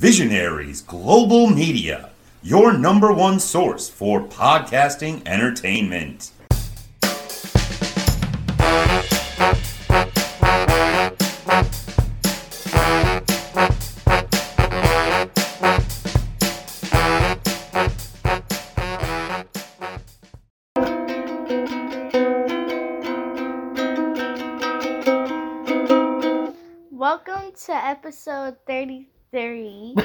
Visionaries Global Media, your number one source for podcasting entertainment. Welcome to episode 33. Why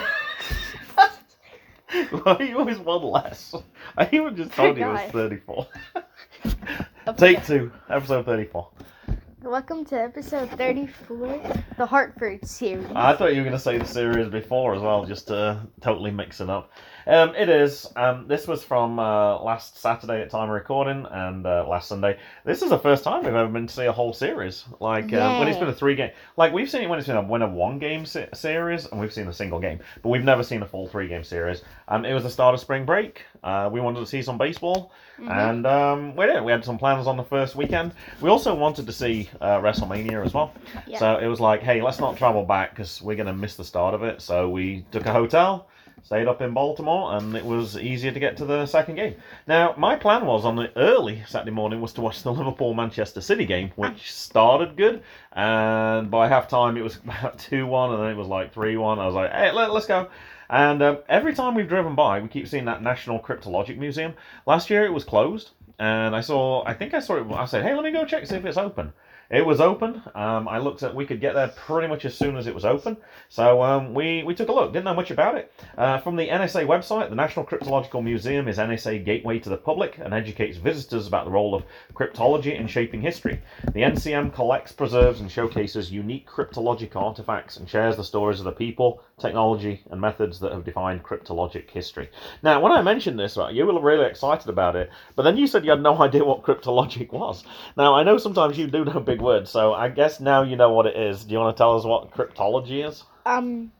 are you always one less? I even just told you it was 34. of- Take two, episode 34. Welcome to episode 34, the Hartford series. I thought you were going to say the series before as well, just to totally mix it up. Um, it is. Um, this was from uh, last Saturday at time of recording and uh, last Sunday. This is the first time we've ever been to see a whole series. Like um, when it's been a three game, like we've seen it when it's been a when a one game se- series, and we've seen a single game, but we've never seen a full three game series. Um, it was the start of spring break. Uh, we wanted to see some baseball, and um, we did. We had some plans on the first weekend. We also wanted to see uh, WrestleMania as well. Yeah. So it was like, hey, let's not travel back because we're going to miss the start of it. So we took a hotel, stayed up in Baltimore, and it was easier to get to the second game. Now, my plan was on the early Saturday morning was to watch the Liverpool Manchester City game, which started good. And by half time, it was about 2 1, and then it was like 3 1. I was like, hey, let, let's go. And um, every time we've driven by, we keep seeing that National Cryptologic Museum. Last year it was closed, and I saw, I think I saw it, I said, hey, let me go check, see if it's open. It was open. Um, I looked at, we could get there pretty much as soon as it was open. So um, we, we took a look, didn't know much about it. Uh, from the NSA website, the National Cryptological Museum is NSA gateway to the public and educates visitors about the role of cryptology in shaping history. The NCM collects, preserves, and showcases unique cryptologic artifacts and shares the stories of the people, technology, and methods that have defined cryptologic history. Now, when I mentioned this, right, you were really excited about it, but then you said you had no idea what cryptologic was. Now, I know sometimes you do know big words, so I guess now you know what it is. Do you want to tell us what cryptology is? Um,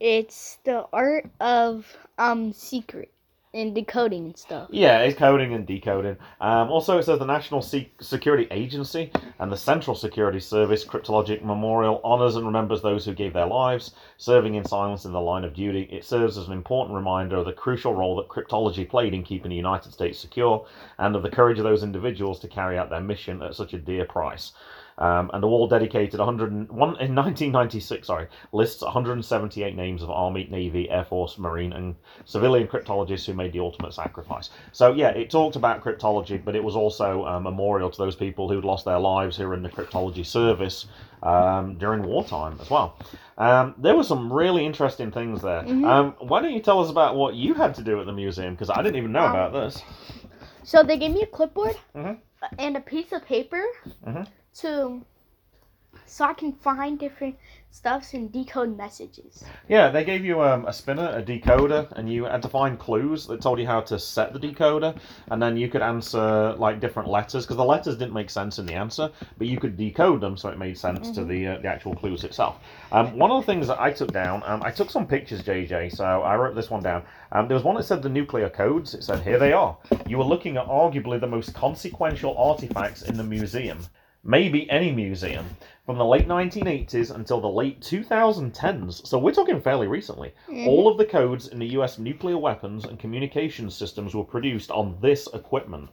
it's the art of um secret and decoding and stuff. Yeah, it's coding and decoding. Um, also, it says the National Se- Security Agency and the Central Security Service Cryptologic Memorial honors and remembers those who gave their lives, serving in silence in the line of duty. It serves as an important reminder of the crucial role that cryptology played in keeping the United States secure and of the courage of those individuals to carry out their mission at such a dear price. Um, and the wall dedicated 100 in 1996 sorry lists 178 names of army navy air force marine and civilian cryptologists who made the ultimate sacrifice so yeah it talked about cryptology but it was also a memorial to those people who'd lost their lives who were in the cryptology service um, during wartime as well um, there were some really interesting things there Mhm. um, why don't you tell us about what you had to do at the museum because i didn't even know about this So they gave me a clipboard Mhm. and a piece of paper Mhm. To so I can find different stuffs and decode messages. Yeah, they gave you um, a spinner, a decoder, and you had to find clues that told you how to set the decoder, and then you could answer like different letters because the letters didn't make sense in the answer, but you could decode them so it made sense to the uh, the actual clues itself. Um, one of the things that I took down, um, I took some pictures, JJ, so I wrote this one down. Um, there was one that said the nuclear codes. It said here they are. You were looking at arguably the most consequential artifacts in the museum, maybe any museum from the late 1980s until the late 2010s. So we're talking fairly recently. Mm-hmm. All of the codes in the US nuclear weapons and communications systems were produced on this equipment.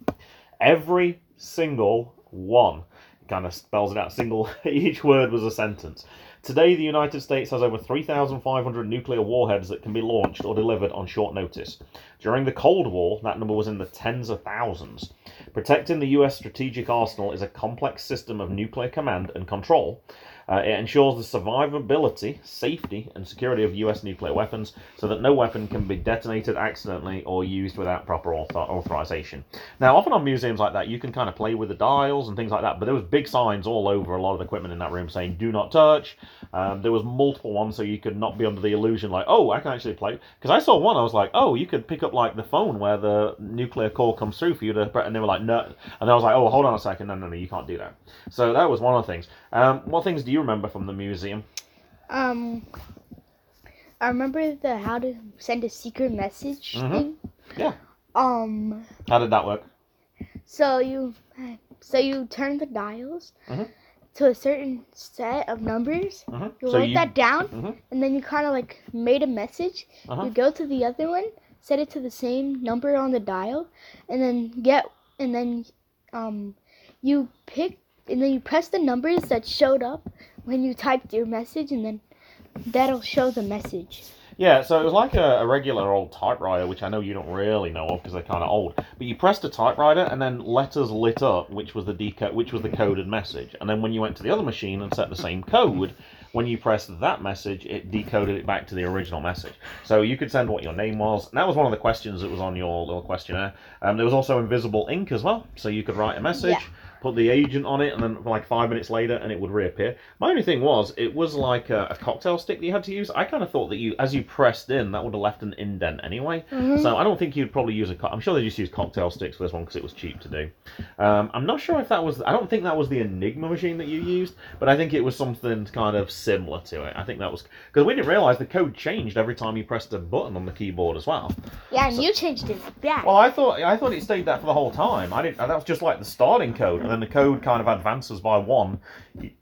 Every single one. Kind of spells it out. Single. Each word was a sentence. Today, the United States has over 3,500 nuclear warheads that can be launched or delivered on short notice. During the Cold War, that number was in the tens of thousands. Protecting the US strategic arsenal is a complex system of nuclear command and control. Uh, it ensures the survivability, safety, and security of US nuclear weapons so that no weapon can be detonated accidentally or used without proper author- authorization. Now, often on museums like that, you can kind of play with the dials and things like that, but there was big signs all over a lot of the equipment in that room saying "Do not touch." Um, there was multiple ones, so you could not be under the illusion like, "Oh, I can actually play." Because I saw one, I was like, "Oh, you could pick up like the phone where the nuclear core comes through for you to," and they were like, "No," and I was like, "Oh, hold on a second, no, no, no, you can't do that." So that was one of the things. Um, what things do you remember from the museum? Um, I remember the how to send a secret message Mhm. thing. Yeah. Um, How did that work? so you so you turn the dials Mhm. to a certain set of numbers. Mhm. You So write you- that down, Mhm. and then you kind of like made a message. Uh-huh. You go to the other one, set it to the same number on the dial, and then get and then um you pick and then you press the numbers that showed up when you typed your message, and then that'll show the message. Yeah, so it was like a, a regular old typewriter, which I know you don't really know of because they're kind of old. But you pressed a typewriter, and then letters lit up, which was the deco- which was the coded message. And then when you went to the other machine and set the same code, when you pressed that message, it decoded it back to the original message. So you could send what your name was. And that was one of the questions that was on your little questionnaire. Um, there was also invisible ink as well, so you could write a message. Yeah. Put the agent on it, and then like five minutes later, and it would reappear. My only thing was, it was like a, a cocktail stick that you had to use. I kind of thought that you, as you pressed in, that would have left an indent anyway. Mhm. So I don't think you'd probably use a. co- I'm sure they just used cocktail sticks for this one because it was cheap to do. Um, I'm not sure if that was. I don't think that was the Enigma machine that you used, but I think it was something kind of similar to it. I think that was because we didn't realize the code changed every time you pressed a button on the keyboard as well. Yeah, and you changed it back. Well, I thought I thought it stayed that for the whole time. I didn't. That was just like the starting code, then the code kind of advances by one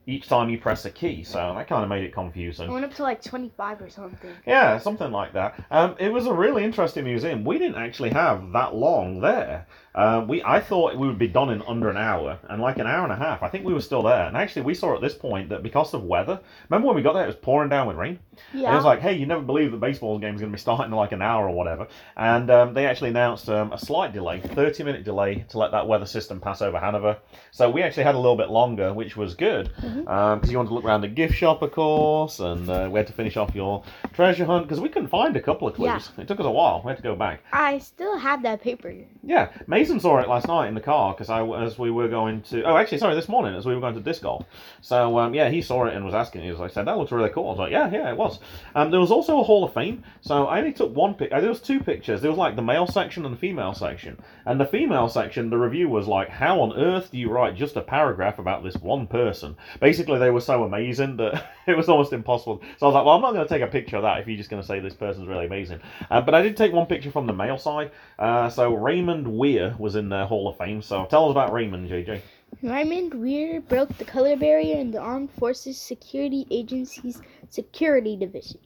each time you press a key. So that kind of made it confusing. went up to like 25 or something. Yeah, something like that. Um, it was a really interesting museum. We didn't actually have that long there. Uh, we I thought we would be done in under an hour, and like an hour and a half. I think we were still there. And actually, we saw at this point that because of weather. Remember when we got there? It was pouring down with rain. And it was like, hey, you never believe the baseball game's going to be starting in like an hour or whatever. And um, they actually announced um, a slight delay, 30 minute delay, to let that weather system pass over Hanover. So we actually had a little bit longer, which was good because Mhm. you wanted to look around the gift shop, of course, and uh, we had to finish off your treasure hunt because we couldn't find a couple of clues. Yeah. It took us a while. We had to go back. I still have that paper. Yeah, Mason saw it last night in the car because I as we were going to. Oh, actually, sorry, this morning as we were going to disc golf. So um, yeah, he saw it and was asking. He was like, "said that looks really cool." I was like, "Yeah, yeah, it was." Um, there was also a Hall of Fame. So I only took one pic. uh, There was two pictures. There was like the male section and the female section. And the female section, the review was like, "How on earth do you write just a paragraph about this one person?" Basically, they were so amazing that it was almost impossible. So I was like, "Well, I'm not going to take a picture of that if you're just going to say this person's really amazing." Uh, but I did take one picture from the male side. Uh, so Raymond Weir was in the Hall of Fame. So tell us about Raymond, JJ. Raymond Weir broke the color barrier in the Armed Forces Security Agency's Security Division.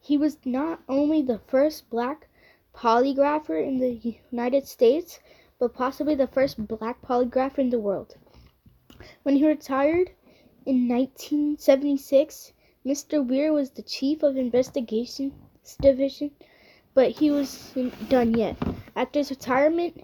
He was not only the first black polygrapher in the United States, but possibly the first black polygrapher in the world. When he retired in 1976, Mr. Weir was the chief of investigations division, but he wasn't done yet. After his retirement,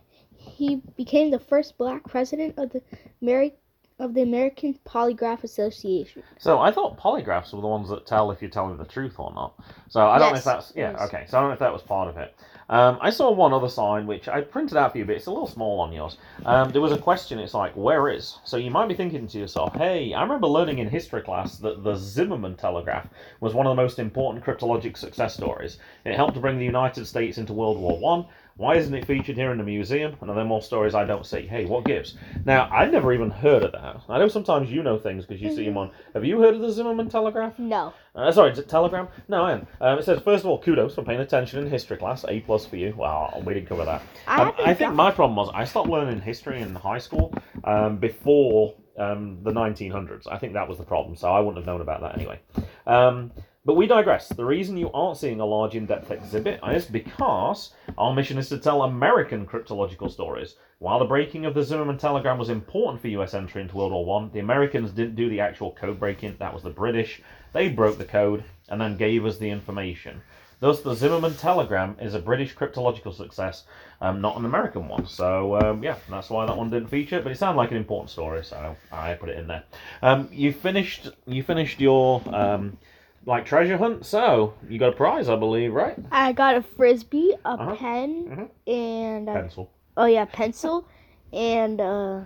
he became the first black president of the Ameri- of the American Polygraph Association. So I thought polygraphs were the ones that tell if you're telling the truth or not. So I don't know if that's yeah yes. okay. So I don't know if that was part of it. Um, I saw one other sign which I printed out for you, but it's a little small on yours. Um, there was a question. It's like where is? So you might be thinking to yourself, hey, I remember learning in history class that the Zimmerman telegraph was one of the most important cryptologic success stories. It helped to bring the United States into World War One. Why isn't it featured here in the museum? And are there more stories I don't see? Hey, what gives? Now, I'd never even heard of that. I know sometimes you know things because you see them on. Have you heard of the Zimmerman telegraph? No. Uh, sorry, is it telegram? No, I am. Um, it says, first of all, kudos for paying attention in history class. A plus for you. Wow, we didn't cover that. I Um, I think my problem was I stopped learning history in high school um, before um, the 1900s. I think that was the problem, so I wouldn't have known about that anyway. Um, but we digress. The reason you aren't seeing a large in depth exhibit is because our mission is to tell American cryptological stories. While the breaking of the Zimmerman telegram was important for US entry into World War One, the Americans didn't do the actual code breaking, that was the British. They broke the code and then gave us the information. Thus, the Zimmerman telegram is a British cryptological success, um, not an American one. So, um, yeah, that's why that one didn't feature. But it sounded like an important story, so I put it in there. Um, you finished. You finished your um, like treasure hunt. So you got a prize, I believe, right? I got a frisbee, a Uh-huh. pen, and uh, Pencil. oh yeah, pencil, and uh,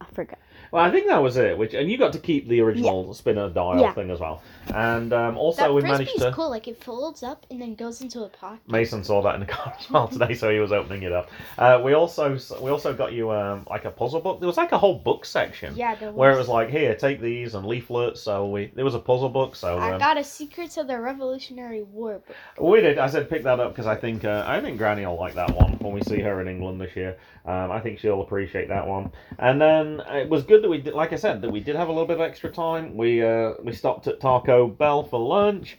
I forgot. Well, I think that was it. Which and you got to keep the original spinner dial Yeah. thing as well. And um, also we managed to. cool. Like it folds up and then goes into a pocket. Mason saw that in the car as well today, so he was opening it up. Uh, we also we also got you um, like a puzzle book. There was like a whole book section Yeah, there was. where it was like, here, take these and leaflets. So we there was a puzzle book. So I um, got a Secrets of the Revolutionary War book. we did. I said pick that up because I think uh, I think Granny will like that one when we see her in England this year. Um, I think she'll appreciate that one. And then it was good that we did, like I said, that we did have a little bit of extra time. We uh, we stopped at Taco Bell for lunch.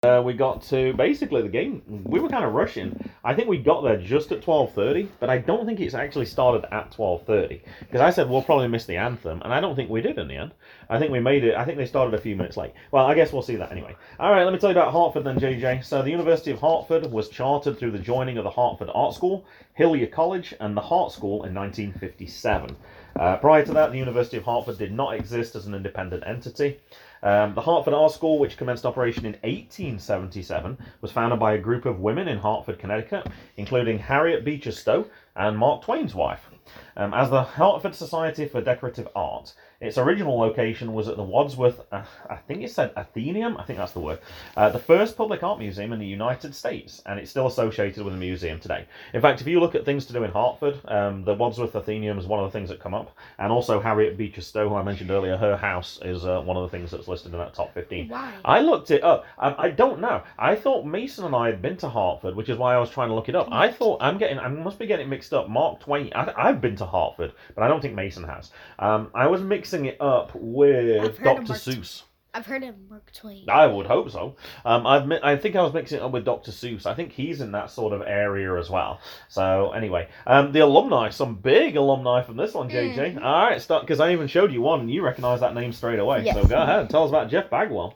Uh, we got to basically the game. We were kind of rushing. I think we got there just at twelve thirty, but I don't think it's actually started at twelve thirty because I said we'll probably miss the anthem, and I don't think we did in the end. I think we made it. I think they started a few minutes late. Well, I guess we'll see that anyway. All right, let me tell you about Hartford then, JJ. So the University of Hartford was chartered through the joining of the Hartford Art School, Hillier College, and the Hart School in 1957. Uh, prior to that, the University of Hartford did not exist as an independent entity. Um, the Hartford Art School, which commenced operation in 1877, was founded by a group of women in Hartford, Connecticut, including Harriet Beecher Stowe and Mark Twain's wife. Um, as the Hartford Society for Decorative Art, its original location was at the Wadsworth, uh, I think it said Athenaeum, I think that's the word, uh, the first public art museum in the United States, and it's still associated with the museum today. In fact, if you look at things to do in Hartford, um, the Wadsworth Athenaeum is one of the things that come up, and also Harriet Beecher Stowe, who I mentioned earlier, her house is uh, one of the things that's listed in that top 15. Why? I looked it up. I, I don't know. I thought Mason and I had been to Hartford, which is why I was trying to look it up. I thought I'm getting, I must be getting mixed up. Mark Twain. I, I've been to Hartford, but I don't think Mason has. Um, I was mixing it up with Dr. Seuss. I've heard of Mark Twain. I would hope so. Um, I've, mi- I think I was mixing it up with Dr. Seuss. I think he's in that sort of area as well. So anyway, um, the alumni, some big alumni from this one, JJ. Mhm. All right, start because I even showed you one, and you recognise that name straight away. So go ahead, tell us about Jeff Bagwell.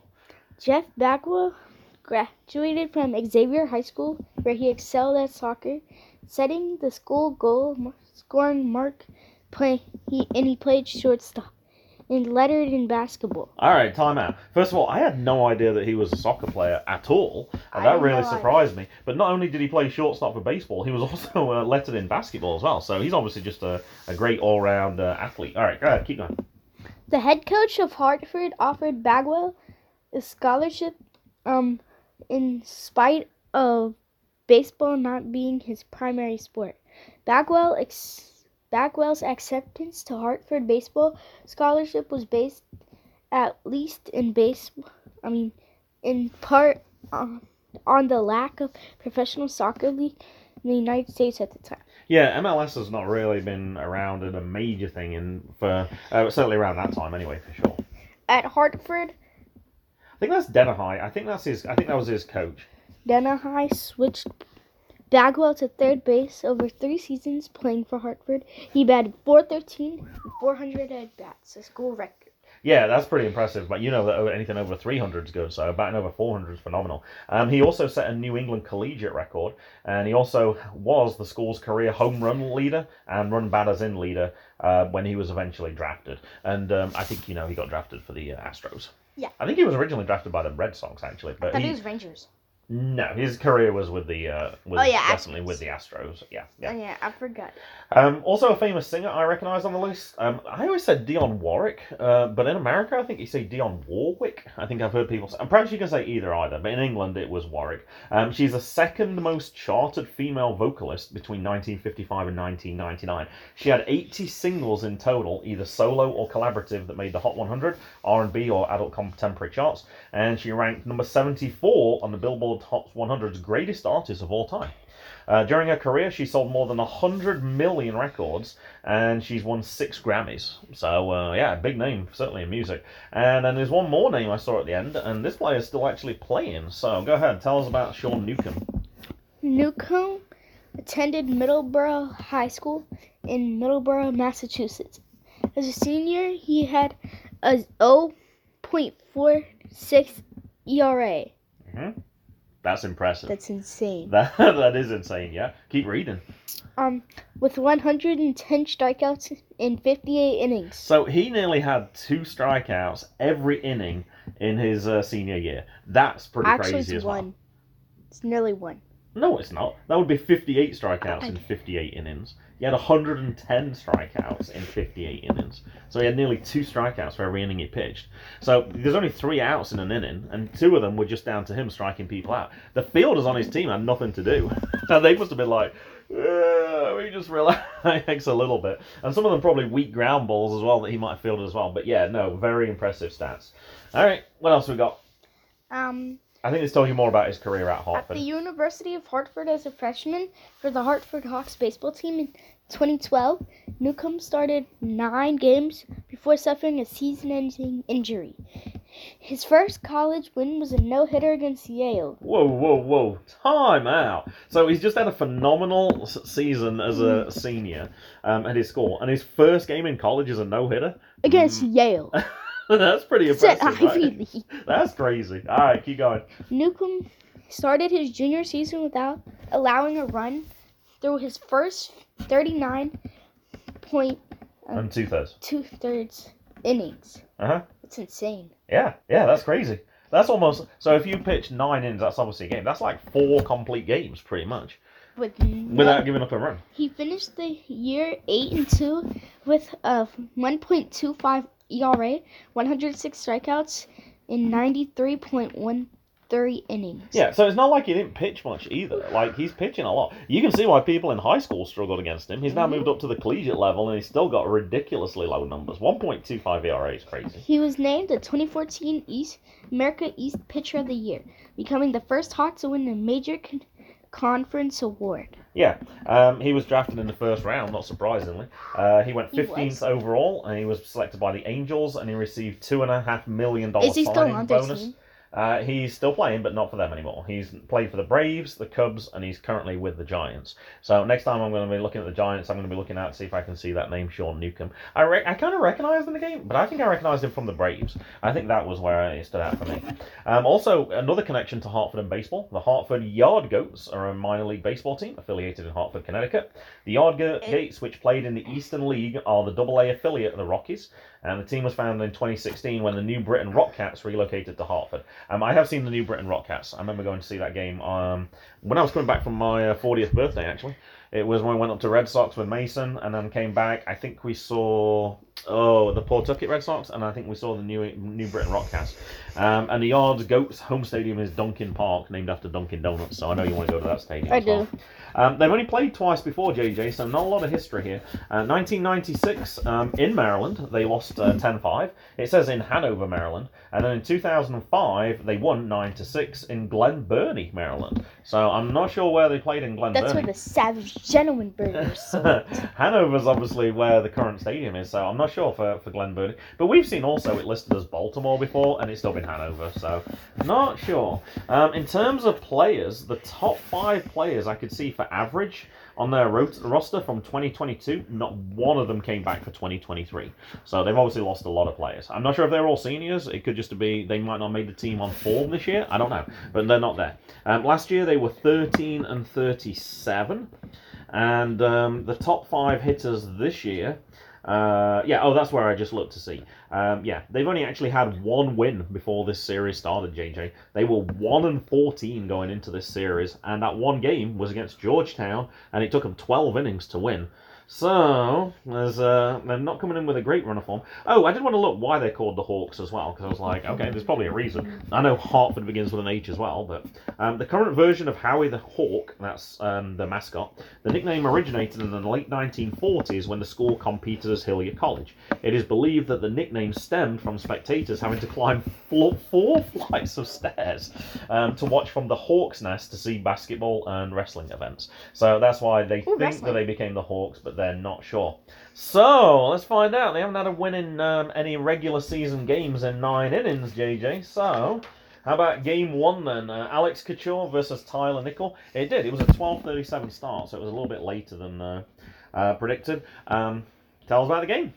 Jeff Bagwell graduated from Xavier High School, where he excelled at soccer, setting the school goal scoring mark. Play he and he played shortstop and lettered in basketball. All right, time out. First of all, I had no idea that he was a soccer player at all, and I that really surprised me. But not only did he play shortstop for baseball, he was also uh, lettered in basketball as well. So he's obviously just a, a great all-round uh, athlete. All right, go ahead, keep going. The head coach of Hartford offered Bagwell a scholarship, um, in spite of baseball not being his primary sport. Bagwell ex- Bagwell's acceptance to Hartford baseball scholarship was based, at least in base, I mean, in part on, on the lack of professional soccer league in the United States at the time. Yeah, MLS has not really been around in a major thing in for uh, certainly around that time anyway, for sure. At Hartford, I think that's Denehy. I think that's his. I think that was his coach. Denehy switched Bagwell to third base over three seasons playing for Hartford. He batted 413 400 at bats, a school record. Yeah, that's pretty impressive. But you know that anything over 300 is good, so batting over 400 is phenomenal. Um, he also set a New England collegiate record, and he also was the school's career home run leader and run batters in leader uh, when he was eventually drafted. And um, I think you know he got drafted for the uh, Astros. Yeah. I think he was originally drafted by the Red Sox actually, but he, was Rangers. No, his career was with the uh, with Oh, yeah, definitely Astros. with the Astros. Yeah, yeah. Oh, yeah, I forgot. Um, also, a famous singer I recognise on the list. Um, I always said Dionne Warwick, uh, but in America, I think you say Dionne Warwick. I think I've heard people say. I'm perhaps you can say either either, but in England, it was Warwick. Um, she's the second most charted female vocalist between 1955 and 1999. She had 80 singles in total, either solo or collaborative, that made the Hot 100, R&B, or adult contemporary charts, and she ranked number 74 on the Billboard Hot 100's greatest artists of all time. Uh, during her career, she sold more than 100 million records and she's won six Grammys. So, uh, yeah, big name, certainly in music. And then there's one more name I saw at the end, and this player is still actually playing. So, go ahead, tell us about Sean Newcomb. Newcomb attended Middleborough High School in Middleborough, Massachusetts. As a senior, he had a 0.46 ERA. That's impressive. That's insane. That, that is insane, yeah. Keep reading. Um, with 110 strikeouts in 58 innings. So, he nearly had two strikeouts every inning in his uh, senior year. That's pretty Actually, crazy it's as well. one. It's nearly one. No, it's not. That would be 58 strikeouts in 58 innings. He had 110 strikeouts in 58 innings. So he had nearly two strikeouts for every inning he pitched. So there's only three outs in an inning, and two of them were just down to him striking people out. The fielders on his team had nothing to do. and they must have been like, "Uh, we just relax a little bit. And some of them probably weak ground balls as well that he might have fielded as well. But yeah, no, very impressive stats. All right, what else we got? Um, I think it's tells you more about his career at Hartford. at the University of Hartford as a freshman for the Hartford Hawks baseball team in 2012, Newcomb started nine games before suffering a season ending injury. His first college win was a no hitter against Yale. Whoa, whoa, whoa! Time out. So he's just had a phenomenal season as a senior um, at his school, and his first game in college is a no hitter. Against Yale. That's pretty impressive. Right? That's crazy. All right, keep going. Newcomb started his junior season without allowing a run through his first 39 point Um, And two thirds. two thirds innings. Uh huh. It's insane. Yeah, yeah, that's crazy. That's almost so. If you pitch nine innings, that's obviously a game. That's like four complete games, pretty much, no- without giving up a run. he finished the year eight and two with a 1.25 ERA, 106 strikeouts, and in 93.13 innings. Yeah, so it's not like he didn't pitch much either. Like he's pitching a lot. You can see why people in high school struggled against him. He's now moved up to the collegiate level, and he's still got ridiculously low numbers. 1.25 ERA is crazy. He was named the 2014 East America East Pitcher of the Year, becoming the first Hawk to win a major con- conference award. Yeah, um, he was drafted in the first round, not surprisingly. Uh, he went 15th was. overall, and he was selected by the Angels, and he received two and a half million dollar Is he still signing bonus. team? Uh, he's still playing, but not for them anymore. He's played for the Braves, the Cubs, and he's currently with the Giants. So next time I'm going to be looking at the Giants, I'm going to be looking out to see if I can see that name, Sean Newcomb. I re- I kind of recognized him in the game, but I think I recognized him from the Braves. I think that was where it stood out for me. Um, also, another connection to Hartford and baseball. The Hartford Yard Goats are a minor league baseball team affiliated in Hartford, Connecticut. The Yard Goats, which played in the Eastern League, are the Double A affiliate of the Rockies. And the team was founded in 2016 when the New Britain Rockcats relocated to Hartford. Um, I have seen the New Britain Rockcats. I remember going to see that game um, when I was coming back from my uh, 40th birthday, actually. It was when I went up to Red Sox with Mason and then came back. I think we saw, oh, the Pawtucket Red Sox, and I think we saw the New New Britain Rockcats. Um, and the Yards Goats home stadium is Dunkin' Park, named after Dunkin' Donuts. So I know you want to go to that stadium. I as well. do. Um, they've only played twice before, JJ, so not a lot of history here. Uh, 1996 um, in Maryland, they lost uh, 10-5. It says in Hanover, Maryland, and then in 2005 they won 9-6 in Glen Burnie, Maryland. So I'm not sure where they played in Glen Burnie. That's where the Savage Gentleman Burgers. Hanover's obviously where the current stadium is, so I'm not sure for, for Glen Burnie. But we've seen also it listed as Baltimore before, and it's still been Hanover, so not sure. Um, in terms of players, the top five players I could see for average on their roster from 2022, not one of them came back for 2023. So they've obviously lost a lot of players. I'm not sure if they're all seniors. It could just be they might not have made the team on form this year. I don't know, but they're not there. Um, last year they were 13 and 37, and um, the top five hitters this year. Uh, yeah, oh, that's where I just looked to see. Um, yeah, they've only actually had one win before this series started, JJ. They were 1 and 14 going into this series, and that one game was against Georgetown, and it took them 12 innings to win. So, there's, uh, they're not coming in with a great run of form. Oh, I did want to look why they're called the Hawks as well, because I was like, okay, there's probably a reason. I know Hartford begins with an H as well, but um, the current version of Howie the Hawk, that's um, the mascot, the nickname originated in the late 1940s when the school competed as Hillier College. It is believed that the nickname stemmed from spectators having to climb flo- four flights of stairs um, to watch from the Hawk's Nest to see basketball and wrestling events. So that's why they Ooh, think that they became the Hawks, but they're not sure. So let's find out. They haven't had a win in um, any regular season games in nine innings, JJ. So. How about game one then? Uh, Alex Couture versus Tyler Nickel. It did. It was a 12:37 start, so it was a little bit later than uh, uh, predicted. Um, tell us about the game.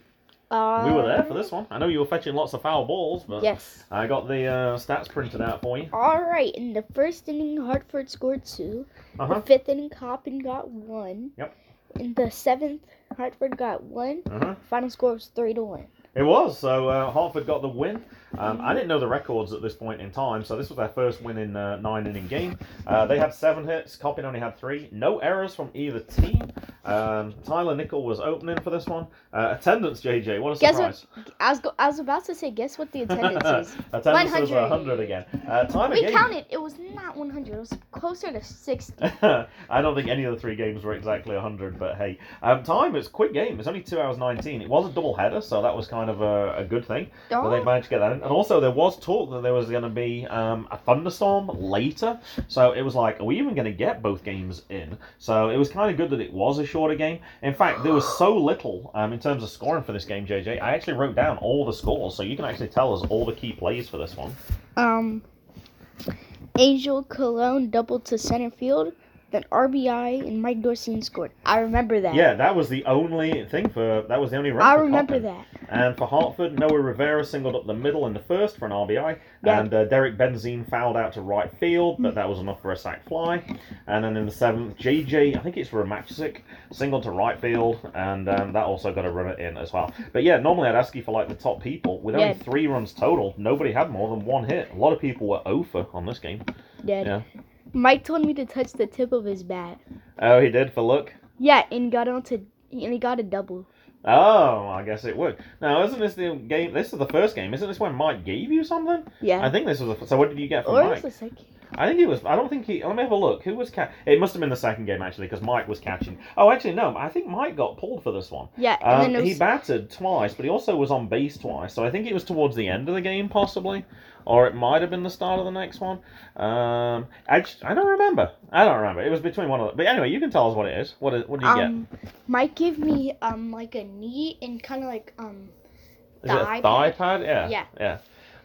We were there for this one. I know you were fetching lots of foul balls, but Yes. I got the uh, stats printed out for you. All right. In the first inning, Hartford scored two. Uh huh. The fifth inning, Coppin got one. Yep. In the seventh, Hartford got one. Uh huh. Final score was three to one. It was. So uh, Hartford got the win. Um, I didn't know the records at this point in time, so this was their first win in uh, nine inning game. Uh, they had seven hits. Coppin only had three. No errors from either team. Um, Tyler Nickel was opening for this one. Uh, attendance, JJ. What a Guess surprise! I was, go- I was about to say, guess what the attendance is? attendance was 100. 100 again. Uh, time We game. counted. It was not 100. It was closer to 60. I don't think any of the three games were exactly 100, but hey. Um, time, it's a quick game. It's only 2 hours 19. It was a double header, so that was kind of a, a good thing. But they managed to get that in. And also, there was talk that there was going to be um, a thunderstorm later. So it was like, are we even going to get both games in? So it was kind of good that it was a shorter game. In fact, there was so little um, in terms of scoring for this game, JJ. I actually wrote down all the scores, so you can actually tell us all the key plays for this one. Um, Angel Cologne doubled to center field. Then RBI and Mike Dorsey scored. I remember that. Yeah, that was the only thing for that was the only run. I remember Coppin. that. And for Hartford, Noah Rivera singled up the middle in the first for an RBI, Yeah. and uh, Derek Benzine fouled out to right field, but that was enough for a sac fly. And then in the seventh, JJ, I think it's for Romachizik, singled to right field, and um, that also got a runner in as well. But yeah, normally I'd ask you for like the top people. With only Yeah. three runs total, nobody had more than one hit. A lot of people were over on this game. Dad. Yeah. Mike told me to touch the tip of his bat. Oh, he did for look. Yeah, and got onto and he got a double. Oh, I guess it would. Now, isn't this the game? This is the first game. Isn't this when Mike gave you something? Yeah. I think this was. The, so, what did you get from or Mike? the second. I think it was. I don't think he. Let me have a look. Who was ca- It must have been the second game actually, because Mike was catching. Oh, actually no. I think Mike got pulled for this one. Yeah, and Um, was, he batted twice, but he also was on base twice. So I think it was towards the end of the game, possibly, or it might have been the start of the next one. Um, I, just, I don't remember. I don't remember. It was between one of them. But anyway, you can tell us what it is. What is, What do you um, Mike gave me um like a knee and kind of like um get? Is it thigh a thigh pad? pad? Yeah. Yeah. Yeah.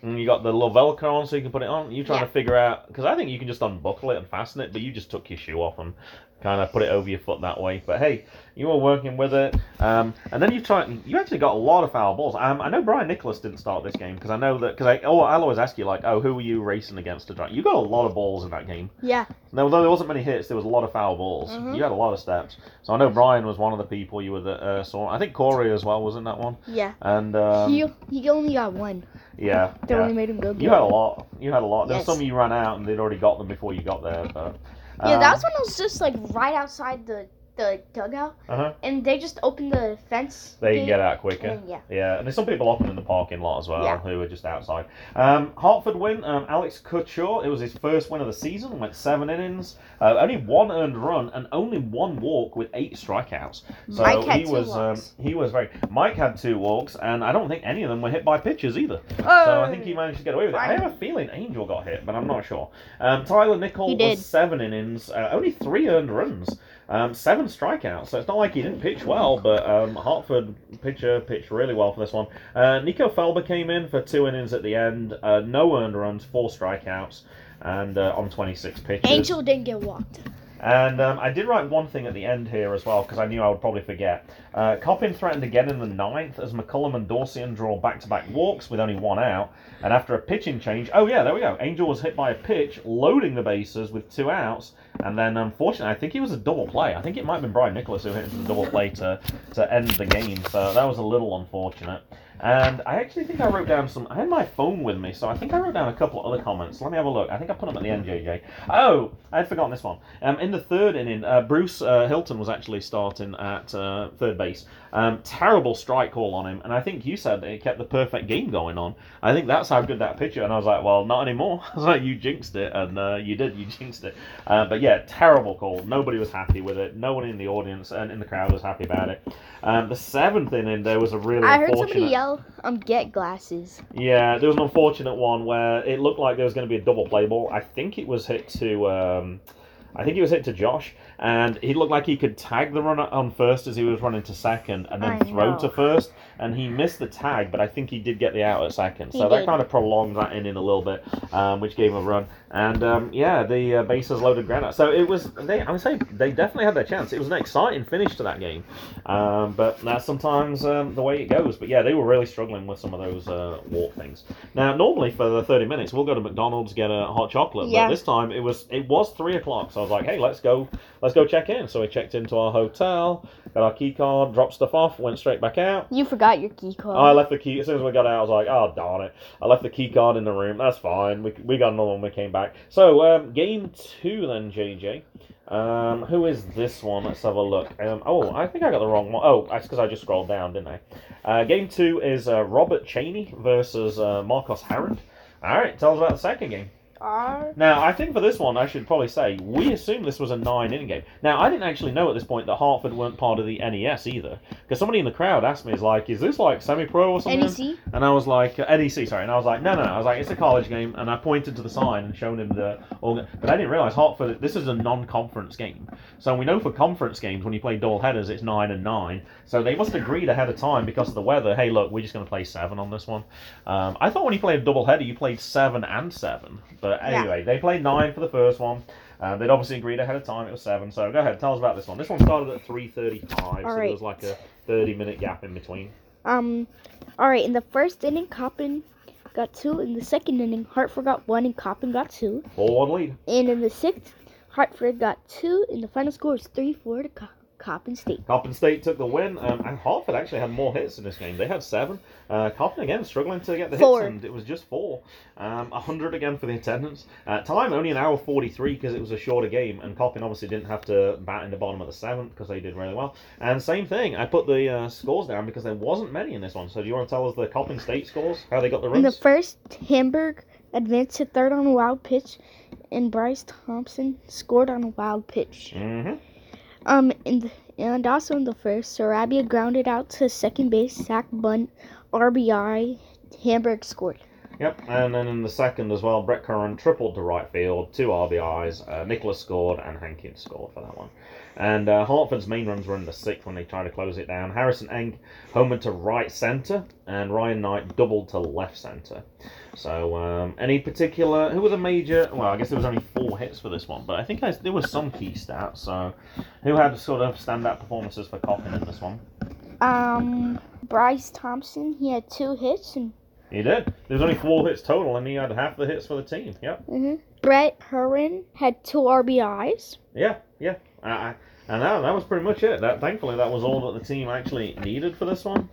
And you got the little Velcro on so you can put it on. You trying Yeah. to figure out because I think you can just unbuckle it and fasten it, but you just took your shoe off and kind of put it over your foot that way. But hey, you were working with it, um, and then you tried. You actually got a lot of foul balls. Um, I know Brian Nicholas didn't start this game because I know that because I oh I'll always ask you like oh who were you racing against to try? You got a lot of balls in that game. yeah Now, although there wasn't many hits, there was a lot of foul balls. Mhm. You had a lot of steps. So I know Brian was one of the people you were the, uh, saw. I think Corey as well was in that one. yeah. And um, he he only got one. yeah, They yeah. only made him go. You had a lot. You had a lot. There Yes. was some you ran out and they'd already got them before you got there. But Yeah, um, that was when I was just like right outside the the dugout, Uh-huh. and they just open the fence. They can get out quicker. and yeah. Yeah, and there's some people often in the parking lot as well Yeah. who are just outside. Um, Hartford win. Um, Alex Kutcher. It was his first win of the season. Went seven innings. Uh, only one earned run and only one walk with eight strikeouts. So Mike had he two was walks. Um, he was very. Mike had two walks, and I don't think any of them were hit by pitches either. Oh, So I think he managed to get away with it. I have a feeling Angel got hit, but I'm not sure. Um, Tyler did. was seven innings, uh, only three earned runs, um, seven strikeouts. So it's not like he didn't pitch well, but um, Hartford pitcher pitched really well for this one. Uh, Nico Felber came in for two innings at the end, uh, no earned runs, four strikeouts, and uh, on 26 pitches. Angel didn't get walked. And um, I did write one thing at the end here as well because I knew I would probably forget. Uh, Coppin threatened again in the ninth as McCullum and Dorsian draw back-to-back walks with only one out. And after a pitching change, oh yeah, there we go. Angel was hit by a pitch, loading the bases with two outs, and then unfortunately, I think it was a double play. I think it might have been Brian Nicholas who hit the double play to to end the game. So that was a little unfortunate. And I actually think I wrote down some. I had my phone with me, so I think I wrote down a couple other comments. Let me have a look. I think I put them at the end, JJ. Oh, I had forgotten this one. Um, in the third inning, uh, Bruce uh, Hilton was actually starting at uh, third base. Um, terrible strike call on him, and I think you said it kept the perfect game going on. I think that's how good that pitcher. And I was like, well, not anymore. I was like, you jinxed it, and uh, you did. You jinxed it. Uh, but yeah, terrible call. Nobody was happy with it. No one in the audience and in the crowd was happy about it. Um, the seventh inning, there was a really I heard unfortunate. somebody yell, "Um, get glasses." Yeah, there was an unfortunate one where it looked like there was going to be a double play ball. I think it was hit to, um, I think it was hit to Josh, and he looked like he could tag the runner on first as he was running to second, and then I throw know. to first. And he missed the tag, but I think he did get the out at second. He so that kind of prolonged that inning a little bit, um, which gave him a run. And um, yeah, the uh, bases loaded granite. So it was. They, I would say they definitely had their chance. It was an exciting finish to that game, um, but that's sometimes um, the way it goes. But yeah, they were really struggling with some of those uh, walk things. Now, normally for the thirty minutes, we'll go to McDonald's get a hot chocolate. Yeah. But this time it was it was three o'clock, so I was like, hey, let's go, let's go check in. So we checked into our hotel, got our key card, dropped stuff off, went straight back out. You forgot your key card. I left the key as soon as we got out. I was like, "Oh darn it!" I left the key card in the room. That's fine. We, we got another one when we came back. So um, game two then, JJ. Um, who is this one? Let's have a look. Um, oh, I think I got the wrong one. Oh, that's because I just scrolled down, didn't I? Uh, game two is uh, Robert Cheney versus uh, Marcos Harrod. All right, tell us about the second game. Are. Now, I think for this one, I should probably say we assumed this was a nine inning game. Now, I didn't actually know at this point that Hartford weren't part of the NES either, because somebody in the crowd asked me, "Is like, is this like semi-pro or something?" NEC. And I was like, uh, NEC, sorry. And I was like, no, no, no. I was like, it's a college game. And I pointed to the sign and shown him the. organ- But I didn't realize Hartford. This is a non-conference game. So we know for conference games when you play double headers, it's nine and nine. So they must have agreed ahead of time because of the weather. Hey, look, we're just going to play seven on this one. Um, I thought when you played a double header, you played seven and seven. But Yeah. anyway, they played nine for the first one. Uh, they'd obviously agreed ahead of time. It was seven. So go ahead, tell us about this one. This one started at three thirty-five. so there was like a thirty-minute gap in between. Um, all right. In the first inning, Coppin got two. In the second inning, Hartford got one, and Coppin got two. Four-one lead. And in the sixth, Hartford got two, and the final score was three-four to Co- Coppin State. Coppin State took the win, um, and Hartford actually had more hits in this game. They had seven. Uh, Coppin again struggling to get the Four. hits, and it was just four. Um, 100 again for the attendance. Uh, time only an hour 43 because it was a shorter game, and Coppin obviously didn't have to bat in the bottom of the seventh because they did really well. And same thing, I put the uh, scores down because there wasn't many in this one. So do you want to tell us the Coppin State scores? How they got the In the first, Hamburg advanced to third on a wild pitch, and Bryce Thompson scored on a wild pitch. hmm Um, the, and also in the first, Sarabia grounded out to second base, sac bunt, RBI. Hamburg scored. Yep, and then in the second as well, Brett Curran tripled to right field, two RBIs. Uh, Nicholas scored, and Hankins scored for that one. And uh, Hartford's main runs were in the sixth when they tried to close it down. Harrison Eng homered to right center, and Ryan Knight doubled to left center. So, um, any particular? Who were the major? Well, I guess there was only four hits for this one, but I think I, there was some key stats. So, who had sort of standout performances for Coppin in this one? Um, Bryce Thompson, he had two hits, and He did. There was only four hits total, and he had half the hits for the team. Yep. Brett Curran had two RBIs. Yeah, yeah. I, and that, that was pretty much it. That thankfully that was all that the team actually needed for this one.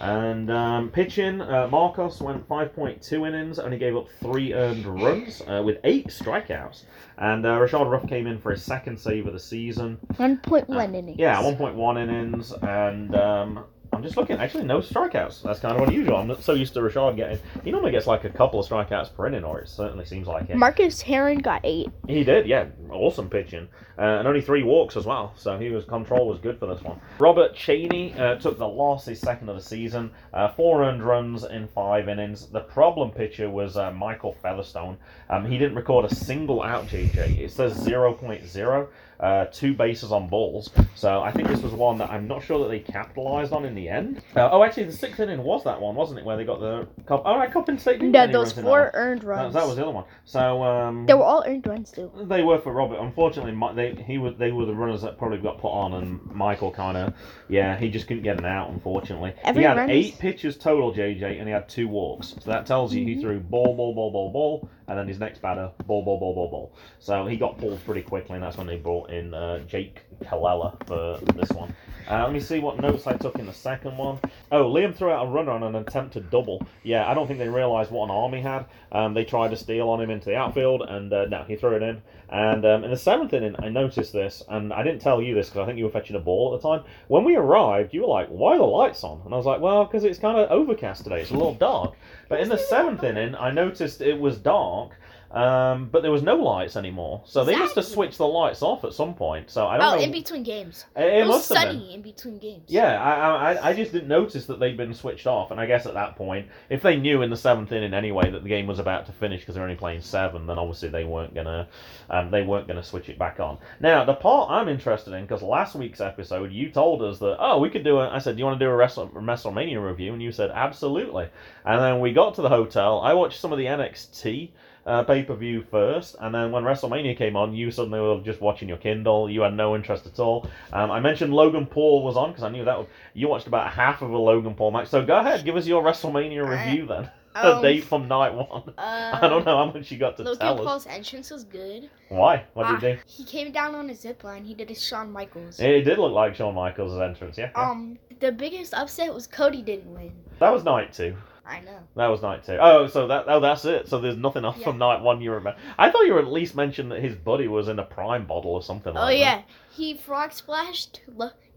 And um, pitching, uh, Marcos went 5.2 innings, only gave up three earned runs uh, with eight strikeouts. And uh, Rashad Ruff came in for his second save of the season. 1.1 innings. Yeah, 1.1 innings, and um, I'm just looking. Actually, no strikeouts. That's kind of unusual. I'm not so used to Rashad getting. He normally gets like a couple of strikeouts per inning, or it certainly seems like it. Marcus Heron got eight. He did, yeah. Awesome pitching. Uh, and only three walks as well, so he was control was good for this one. Robert Cheney uh, took the loss, his second of the season. Uh, four earned runs in five innings. The problem pitcher was uh, Michael Featherstone. Um, he didn't record a single out, JJ. It says 0.0. Uh, two bases on balls. So I think this was one that I'm not sure that they capitalized on in the end. Uh, oh, actually, the sixth inning was that one, wasn't it? Where they got the cup. Oh, right, Coppin State. didn't No, those runs in that four earned runs. that was the other one. So um, They were all earned runs too. they were for Robert. Unfortunately, Mi- they he was they were the runners that probably got put on, and Michael kind of yeah he just couldn't get an out. Unfortunately, Every he had run eight pitches total, JJ, and he had two walks. So that tells you he Mhm. threw ball, ball, ball, ball, ball, and then his next batter ball, ball, ball, ball, ball. So he got pulled pretty quickly, and that's when they brought in uh, Jake Kalella for this one. Uh, let me see what notes I took in the second one. Oh, Liam threw out a runner on an attempt to double. Yeah, I don't think they realised what an arm he had. Um, they tried to steal on him into the outfield, and uh, no, he threw it in. And um, in the seventh inning, I noticed this, and I didn't tell you this because I think you were fetching a ball at the time. When we arrived, you were like, "Why are the lights on?" And I was like, "Well, because it's kind of overcast today. It's a little dark." But in the seventh inning, I noticed it was dark. Um, but there was no lights anymore, so they must have Exactly. switched the lights off at some point. So I don't Oh, know. in between games. it, It, it was must have been. sunny in between games. Yeah, I, I, I just didn't notice that they'd been switched off, and I guess at that point, if they knew in the seventh inning anyway that the game was about to finish because they're only playing seven, then obviously they weren't gonna, um, they weren't gonna switch it back on. Now, the part I'm interested in because last week's episode you told us that oh we could do a, I said do you want to do a Wrestle, WrestleMania review, and you said absolutely, and then we got to the hotel, I watched some of the NXT uh, pay per view first, and then when WrestleMania came on, you suddenly were just watching your Kindle. You had no interest at all. Um, I mentioned Logan Paul was on because I knew that would, you watched about half of a Logan Paul match. So go ahead, give us your WrestleMania I- review then. Um, a date from night one. Uh, I don't know how much you got to Logan tell us. Logan Paul's entrance was good. Why? What did Ah, he do? He came down on a zip line. He did a Shawn Michaels. It did look like Shawn Michaels' entrance. Yeah. yeah. Um, the biggest upset was Cody didn't win. that was night two. I know. That was night two. Oh, so that oh that's it. So there's nothing else Yeah. from night one you remember. I thought you were at least mentioned that his buddy was in a prime bottle or something Oh like that. yeah, he frog splashed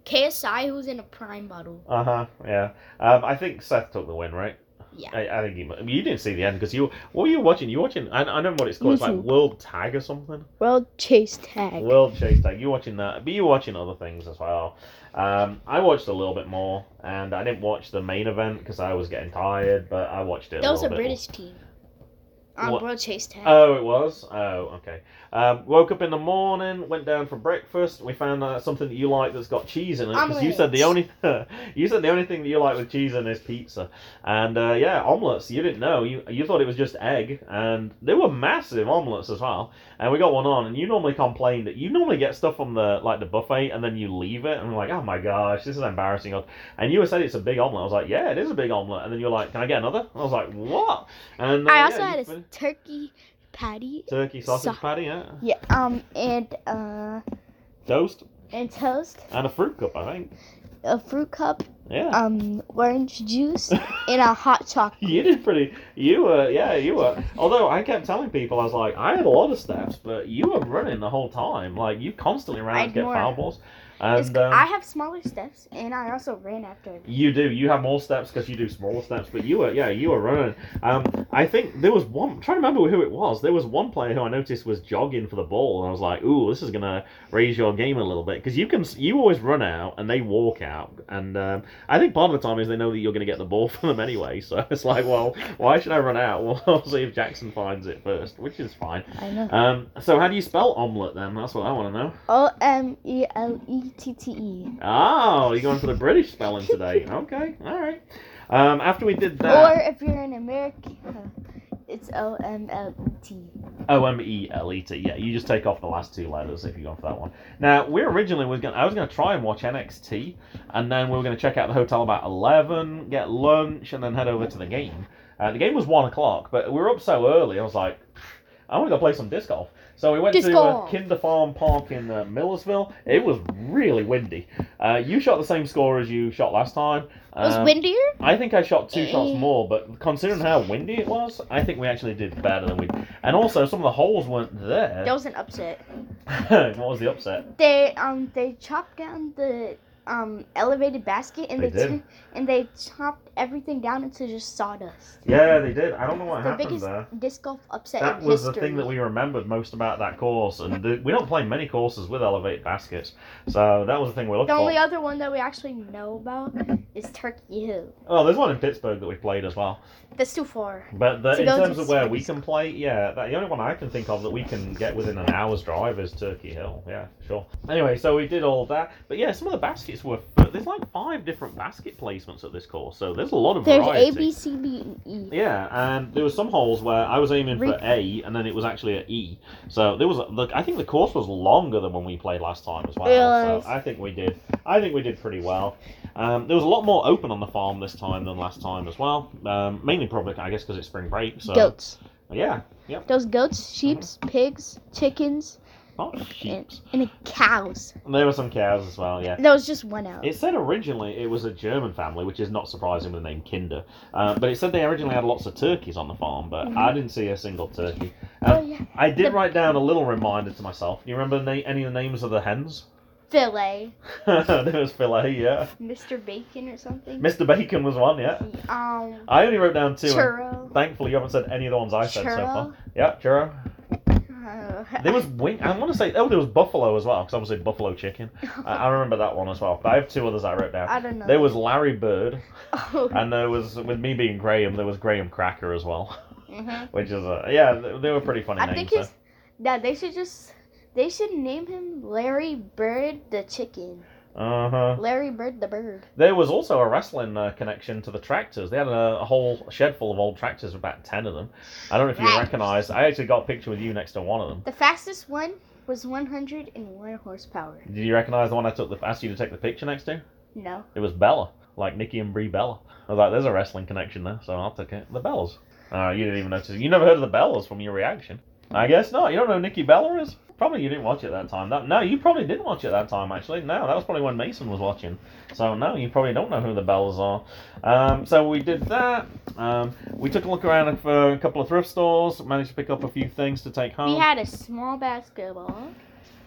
KSI, who was in a prime bottle. Uh huh. Yeah. Um, I think Seth took the win, right? Yeah. I, I think you, you didn't see the end because you. What were you watching? You watching? I, I don't know what it's called. It's like YouTube. World Tag or something. World Chase Tag. World Chase Tag. You watching that? But you watching other things as well. Um, I watched a little bit more, and I didn't watch the main event because I was getting tired. But I watched it. That a was a British team. On What? World Chase Tag. Oh, it was. Oh, okay. Um, woke up in the morning, went down for breakfast. We found uh, something that you like that's got cheese in it because you said the only you said the only thing that you like with cheese in is pizza. And uh, yeah, omelets. You didn't know. You you thought it was just egg, and they were massive omelets as well. And we got one on, and you normally complain that you normally get stuff from the like the buffet, and then you leave it, and I'm like, oh my gosh, this is embarrassing. And you said it's a big omelet. I was like, yeah, it is a big omelet. And then you're like, can I get another? I was like, what? And uh, I also yeah, had a fin- turkey patty. turkey sausage Sa- patty, yeah, Yeah. Um. And uh. toast. And toast. And a fruit cup, I think. A fruit cup. Yeah. Um. Orange juice. and a hot chocolate. you did pretty. You were, yeah, you were. Although I kept telling people, I was like, I had a lot of steps, but you were running the whole time. Like you constantly ran to get more. foul balls. And um, I have smaller steps, and I also ran after. you do. You have more steps because you do smaller steps. But you were, yeah, you were running. Um, I think there was one. I'm trying to remember who it was. There was one player who I noticed was jogging for the ball, and I was like, "Ooh, this is gonna raise your game a little bit." Because you can, you always run out and they walk out, and um, I think part of the time is they know that you're gonna get the ball for them anyway. So it's like, well, why should I run out? Well, I'll see if Jackson finds it first, which is fine. I know. Um, so how do you spell omelet then? That's what I want to know. O M E L E T T E. Oh, you're going for the British spelling today. Okay, all right. Um, after we did that. Or if you're in America, it's O M L E T. O M E L E T. Yeah, you just take off the last two letters if you're going for that one. Now, we originally was going. I was going to try and watch NXT, and then we were going to check out the hotel about eleven, get lunch, and then head over to the game. Uh, the game was one o'clock, but we were up so early. I was like, I want to go play some disc golf. So we went to uh. Kinder Farm Park in uh, Millersville. It was really windy. Uh, you shot the same score as you shot last time. It was Um, windier. I think I shot two shots Eh. more, but considering how windy it was, I think we actually did better than we. And also, some of the holes weren't there. There was an upset. what was the upset? They um they chopped down the um elevated basket and They they, turned- and they chopped everything down into just sawdust. Yeah, they did. I don't know what happened. the happened biggest there. disc golf upset That was history. the thing that we remembered most about that course, and the, we don't play many courses with elevated baskets, so that was the thing we looked The for. The only other one that we actually know about is Turkey Hill. Oh, there's one in Pittsburgh that we played as well. That's too far. But the, in terms of where we can play, yeah, that, the only one I can think of that we can get within an hour's drive is Turkey Hill. Yeah, sure. Anyway, so we did all that, but yeah, some of the baskets were. There's like five different basket placements at this course, so there's a lot of There's variety. A, B, C, B, and E. Yeah, and there were some holes where I was aiming for A, and then it was actually an E. So there was, look, I think the course was longer than when we played last time as well. So I think we did, I think we did pretty well. Um, there was a lot more open on the farm this time than last time as well. Um, mainly probably, I guess, because it's spring break. So Goats. yeah, yep. Those goats, sheeps, pigs, chickens, Oh, and, sheeps. and cows. There were some cows as well. Yeah. There was just one out. It said originally it was a German family, which is not surprising with the name Kinder. Uh, but it said they originally had lots of turkeys on the farm, but Mhm. I didn't see a single turkey. oh Um, yeah, I did The- write down a little reminder to myself. Do you remember na- any of the names of the hens? Fillet, there was Filet, yeah. Mr. Bacon or something. Mr. Bacon was one, yeah. Um, I only wrote down two. and churro. Thankfully, you haven't said any of the ones I said so far. Churro. Yeah, churro. Uh, There was wing. I want to say oh, there was buffalo as well, because obviously buffalo chicken. I, I remember that one as well. But I have two others I wrote down. I don't know. There was Larry Bird, Oh. and there was with me being Graham, there was Graham Cracker as well, Mhm. which is a, yeah, they, they were pretty funny I names. think so. that they should just they should name him Larry Bird the chicken. Uh huh. Larry Bird the bird. There was also a wrestling uh, connection to the tractors. They had a, a whole shed full of old tractors, about ten of them. I don't know if you Right. recognise. I actually got a picture with you next to one of them. The fastest one was 101 horsepower. Did you recognise the one I took the asked you to take the picture next to? No. It was Bella, like Nikki and Brie Bella. I was like, "There's a wrestling connection there," so I'll take it. The Bellas. Uh, you didn't even notice. You never heard of the Bellas from your reaction. I guess not. You don't know who Nikki Bella is? Probably you didn't watch it that time. That, no, you probably didn't watch it that time, actually. No, that was probably when Mason was watching. So, no, you probably don't know who the Bellas are. Um, so, we did that. Um, we took a look around for a couple of thrift stores, managed to pick up a few things to take home. We had a small basketball.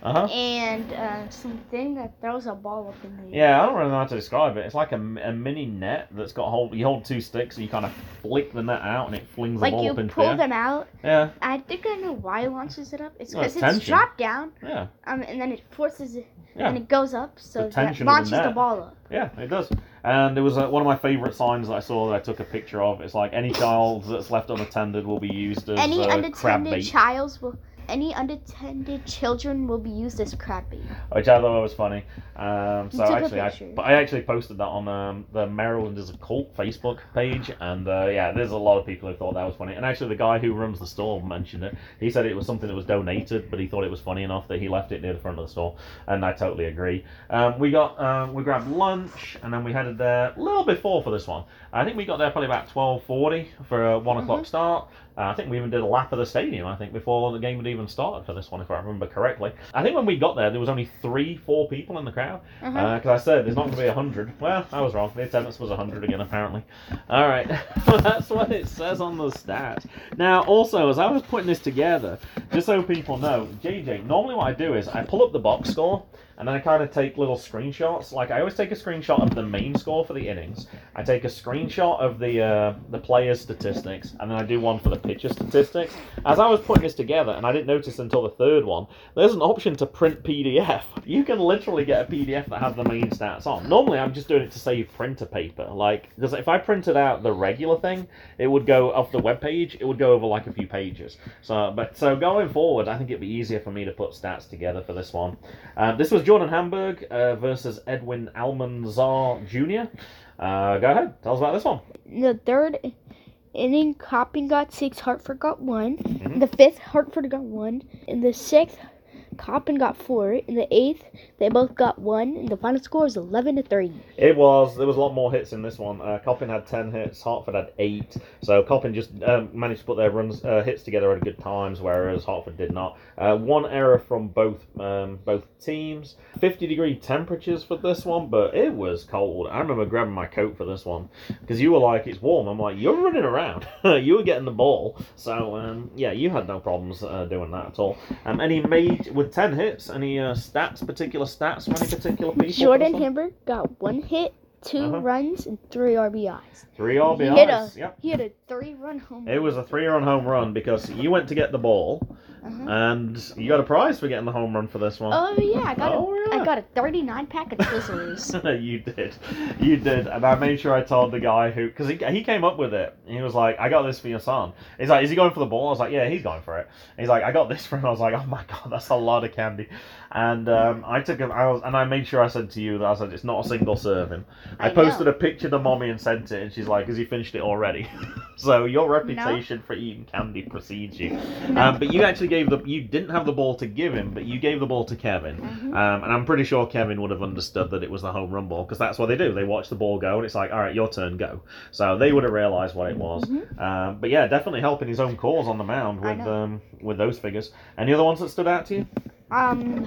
Uh huh. and uh, something that throws a ball up in the air. Yeah, I don't really know how to describe it. It's like a, a mini net that's got hold. You hold two sticks and you kind of flick the net out and it flings Like the ball up into the air. Like you pull them out. Yeah, I think I know why it launches it up. It's Well, it's because it's, dropped down, yeah, um, and then it forces it, Yeah. and it goes up, so tension of the launches the ball up. yeah, it does. And it was uh, one of my favourite signs that I saw that I took a picture of. It's like any child that's left unattended will be used as Any uh, crab unattended bait, childs will, any unattended children will be used as crab bait. which I thought was funny. Um, so actually, I, but I actually posted that on um, the Maryland is a cult Facebook page, and uh, yeah, there's a lot of people who thought that was funny. And actually, the guy who runs the store mentioned it. He said it was something that was donated, but he thought it was funny enough that he left it near the front of the store, and I totally agree. Um, we got um, we grabbed lunch, and then we headed there a little before for this one. I think we got there probably about twelve forty for a one o'clock start. Uh, I think we even did a lap of the stadium. I think before the game had even started for this one, if I remember correctly. I think when we got there, there was only three, four people in the crowd. Uh-huh. Because I said there's not going to be a hundred. Well, I was wrong. The attendance was a hundred again, apparently. All right, that's what it says on the stat. Now, also, as I was putting this together, just so people know, JJ, normally what I do is I pull up the box score and then I kind of take little screenshots. Like I always take a screenshot of the main score for the innings. I take a screenshot of the uh, the players' statistics, and then I do one for the pitcher statistics. As I was putting this together, and I didn't notice until the third one, there's an option to print PDF. You can literally get a PDF that has the main stats on. Normally, I'm just doing it to save printer paper. Like, because if I printed out the regular thing, it would go off the web page. It would go over like a few pages. So, but so going forward, I think it'd be easier for me to put stats together for this one. Um, this was Jordan Hamburg uh, versus Edwin Almanzar Jr. Uh, go ahead, tell us about this one. The third inning, Coppin got six, Hartford got one. Mhm. The fifth, Hartford got one. In the sixth, Coppin got four. In the eighth, they both got one. And the final score is eleven to three. It was there was a lot more hits in this one. Uh, Coppin had ten hits, Hartford had eight. So Coppin just um, managed to put their runs uh, hits together at good times, whereas Hartford did not. Uh, one error from both um, both teams. Fifty degree temperatures for this one, but it was cold. I remember grabbing my coat for this one because you were like, "It's warm." I'm like, "You're running around. you were getting the ball." So um, yeah, you had no problems uh, doing that at all. Um, and he with ten hits. Any uh, stats, particular stats from any particular people? Jordan? Hamburg got one hit, 2 Uh-huh. runs, and three RBIs. Three RBIs. He hit a Yep. he hit a three run home. Run. It was a three-run home run because you went to get the ball, Uh-huh. and you got a prize for getting the home run for this one. Oh yeah, I got Oh, a yeah. I got a thirty nine pack of Twizzlers. you did, you did, and I made sure I told the guy who, because he, he came up with it. He was like, "I got this for your son." He's like, "Is he going for the ball?" I was like, "Yeah, he's going for it." He's like, "I got this for him." I was like, "Oh my god, that's a lot of candy," and um, I took him. I was, and I made sure I said to you that I said it's not a single serving. I, I posted know. a picture to mommy and sent it, and she's like, "Has he finished it already?" so your reputation for eating candy precedes you. Um, but you actually gave the you didn't have the ball to give him, but you gave the ball to Kevin, Mhm. um, and I'm pretty sure Kevin would have understood that it was the home run ball because that's what they do. They watch the ball go, and it's like, all right, your turn, go. So they would have realised what it was. Mhm. Um, but yeah, definitely helping his own cause on the mound with um, with those figures. Any other ones that stood out to you? Um,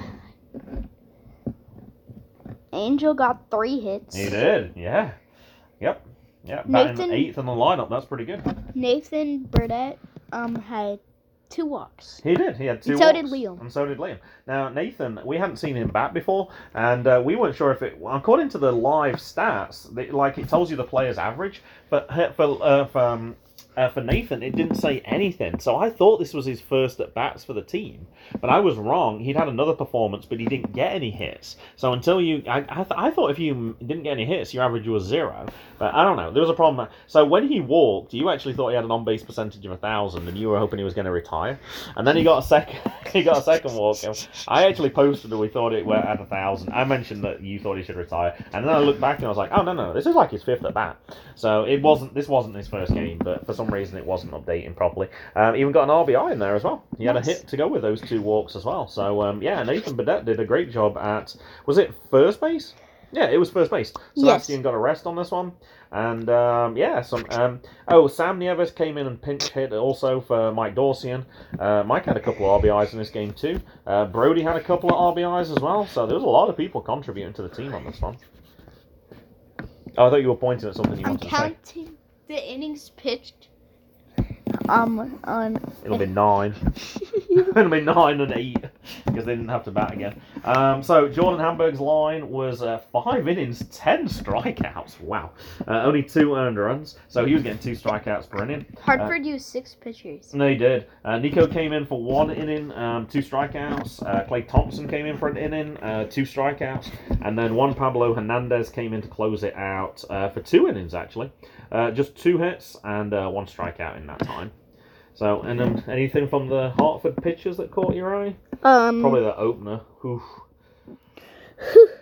Angel got three hits. He did, yeah, yep, yeah. Batting Nathan- eighth in the lineup, that's pretty good. Nathan Burdett um had two walks. He did. He had two. And so did walks, Liam. And so did Liam. Now Nathan, we hadn't seen him bat before, and uh, we weren't sure if it. According to the live stats, they, like it tells you the player's average, but for uh, for, um, uh, for Nathan, it didn't say anything. So I thought this was his first at bats for the team, but I was wrong. He'd had another performance, but he didn't get any hits. So until you, I, I, th- I thought if you didn't get any hits, your average was zero. But I don't know. There was a problem. So when he walked, you actually thought he had an on base percentage of a thousand, and you were hoping he was going to retire. And then he got a second. he got a second walk. and I actually posted that we thought it went at a thousand. I mentioned that you thought he should retire, and then I looked back and I was like, oh no no, this is like his fifth at bat. So it wasn't. This wasn't his first game, but for some reason it wasn't updating properly. Um, even got an RBI in there as well. He had a hit to go with those two walks as well. So um, yeah, Nathan Burdett did a great job at. Was it first base? Yeah, it was first base. Yes. Sebastian got a rest on this one. And um, yeah, some. Um, oh, Sam Nieves came in and pinch hit also for Mike Dorsian. Uh, Mike had a couple of RBIs in this game too. Uh, Brody had a couple of RBIs as well. So there was a lot of people contributing to the team on this one. Oh, I thought you were pointing at something you I'm wanted to say. counting the innings pitched. Um on It'll be nine. It'll be nine and eight because they didn't have to bat again. Um, so Jordan Hamburg's line was uh, five innings, ten strikeouts. Wow, uh, only two earned runs. So he was getting two strikeouts per inning. Hartford used six pitchers. No, he did. Uh, Nico came in for one inning, um, two strikeouts. Uh, Clay Thompson came in for an inning, uh, two strikeouts, and then Juan Pablo Hernandez came in to close it out uh, for two innings actually, uh, just two hits and uh, one strikeout in that time. So, and then anything from the Hartford pitchers that caught your eye? Um, Probably the opener. Oof.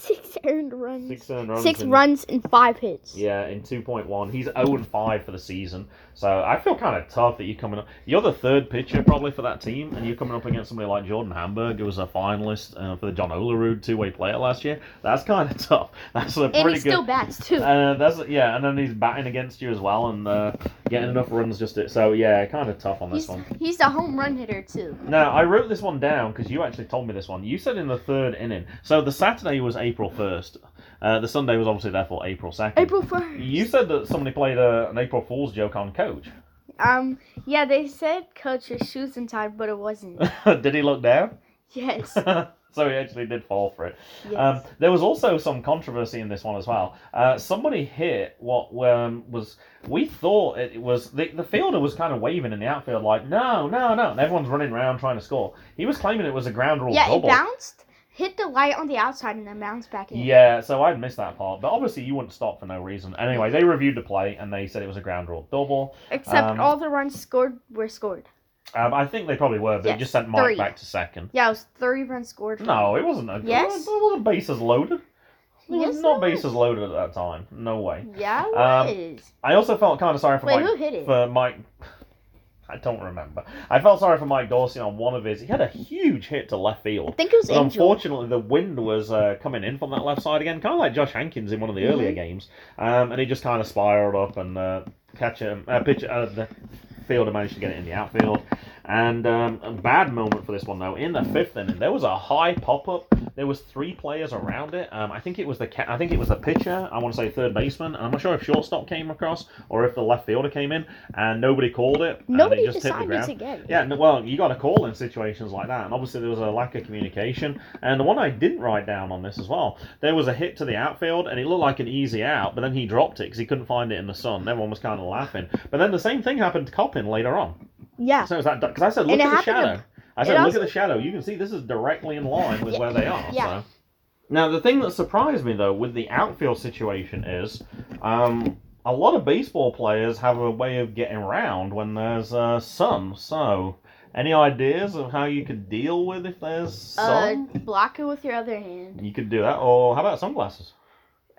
six earned runs. Six earned runs. Six in- runs and five hits. Yeah, in 2.1. He's 0 and 5 for the season. So I feel kind of tough that you're coming up. You're the third pitcher probably for that team, and you're coming up against somebody like Jordan Hamburg, who was a finalist uh, for the John Olerud two way player last year. That's kind of tough. That's a and pretty he good. still bats too. Uh, that's yeah, and then he's batting against you as well, and uh, getting enough runs just to, so yeah, kind of tough on this he's one. he's a home run hitter too. Now I wrote this one down because you actually told me this one. You said in the third inning. So the Saturday was April first. Uh, the Sunday was obviously therefore April second. April first. You said that somebody played a, an April Fool's joke on Coach. Um, yeah, they said Coach coach's shoes untied, but it wasn't. Did he look down? Yes. so he actually did fall for it. yes. Um, there was also some controversy in this one as well. Uh, somebody hit what um, was we thought it was the, the fielder was kind of waving in the outfield like no no no, and everyone's running around trying to score. He was claiming it was a ground rule yeah, it double. bounced, hit the light on the outside, and then bounced back in. Yeah, so I'd missed that part, but obviously you wouldn't stop for no reason. Anyway, they reviewed the play and they said it was a ground rule double. Except Um, all the runs scored were scored. Um, I think they probably were, but they Yes, just sent Mike three. back to second. Yeah, it was three runs scored. No, it wasn't. A, Yes. it wasn't bases loaded. It was Yes, not bases loaded at that time. No way. Yeah, it Um, was. I also felt kind of sorry for Wait, Mike. who hit it? For Mike. I don't remember. I felt sorry for Mike Dorsey on one of his. He had a huge hit to left field. I think it was But Angel. unfortunately, the wind was uh, coming in from that left side again, kind of like Josh Hankins in one of the earlier Mhm. games. Um, and he just kind of spiraled up and uh, catch him. Uh, pitch, uh, the fielder managed to get it in the outfield. And um, a bad moment for this one though. In the fifth inning, there was a high pop up. There was three players around it. Um, I think it was the ca- I think it was the pitcher. I want to say third baseman. I'm not sure if shortstop came across or if the left fielder came in, and nobody called it. and Nobody it just hit the decided ground. to get it. Yeah, no, well, you got to call in situations like that, and obviously there was a lack of communication. And the one I didn't write down on this as well, there was a hit to the outfield, and it looked like an easy out, but then he dropped it because he couldn't find it in the sun. Everyone was kind of laughing. But then the same thing happened to Coppin later on. Yeah. So it was that because I said, look at the happened to- shadow. I said, look also- at the shadow. You can see this is directly in line with Yeah, where they are. yeah. So. Now the thing that surprised me though with the outfield situation is. Um, a lot of baseball players have a way of getting around when there's uh, sun. So, any ideas of how you could deal with if there's Uh, sun? block it with your other hand. you could do that, or how about sunglasses?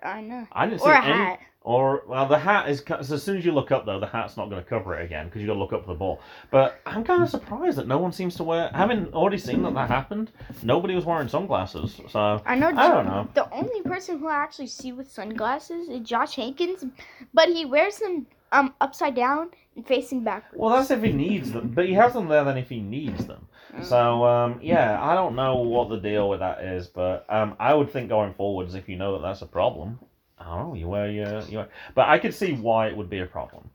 I know. I didn't see Or a any. hat. Or well, the hat is so as soon as you look up though, the hat's not going to cover it again because you got to look up for the ball. But I'm kind of surprised that no one seems to wear. Having already seen that that happened, nobody was wearing sunglasses. So I know. I don't know. The only person who I actually see with sunglasses is Josh Hankins, but he wears them um upside down and facing backwards. well, that's if he needs them, but he has them there then if he needs them. Mm. So um, yeah, I don't know what the deal with that is, but um, I would think going forwards, if you know that that's a problem, I don't know, you wear your, you but I could see why it would be a problem.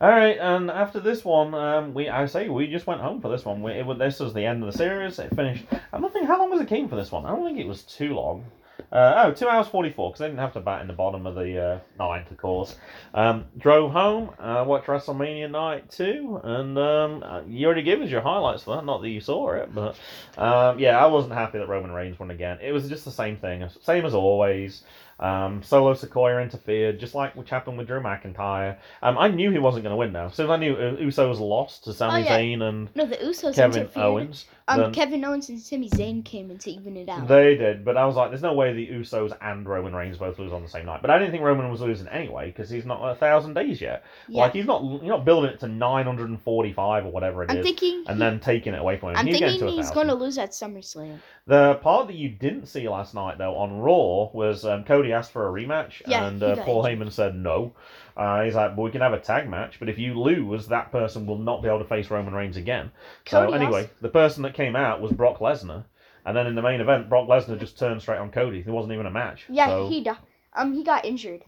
All right, and after this one, um, we I say we just went home for this one. We, it, this was the end of the series. It finished. I don't think how long was it came for this one. I don't think it was too long. Uh, oh, two hours forty four because they didn't have to bat in the bottom of the uh, ninth, of course. Um, drove home, uh, watched WrestleMania night two, and um, uh, you already gave us your highlights for that. Not that you saw it, but um, yeah, I wasn't happy that Roman Reigns won again. It was just the same thing, same as always. Um, Solo Sikoa interfered, just like which happened with Drew McIntyre. Um, I knew he wasn't going to win now. As soon as I knew Usos lost to Sami Oh, yeah. Zayn and No, the Usos Kevin interfered. Owens, Um, then- Kevin Owens and Sami Zayn came in to even it out. they did, but I was like, there's no way the Usos and Roman Reigns both lose on the same night. But I didn't think Roman was losing anyway because he's not a thousand days yet. yeah. Like he's not, you're not building it to 945 or whatever it is, I'm thinking. and then taking it away from him. I'm he's thinking to he's going to lose at SummerSlam. The part that you didn't see last night, though, on Raw was um, Cody asked for a rematch, Yeah, and uh, Paul Heyman said no. Uh, he's like, well, we can have a tag match, but if you lose, that person will not be able to face Roman Reigns again. So anyway, also- the person that came out was Brock Lesnar, and then in the main event, Brock Lesnar just turned straight on Cody. There wasn't even a match. Yeah, so, he um he got injured.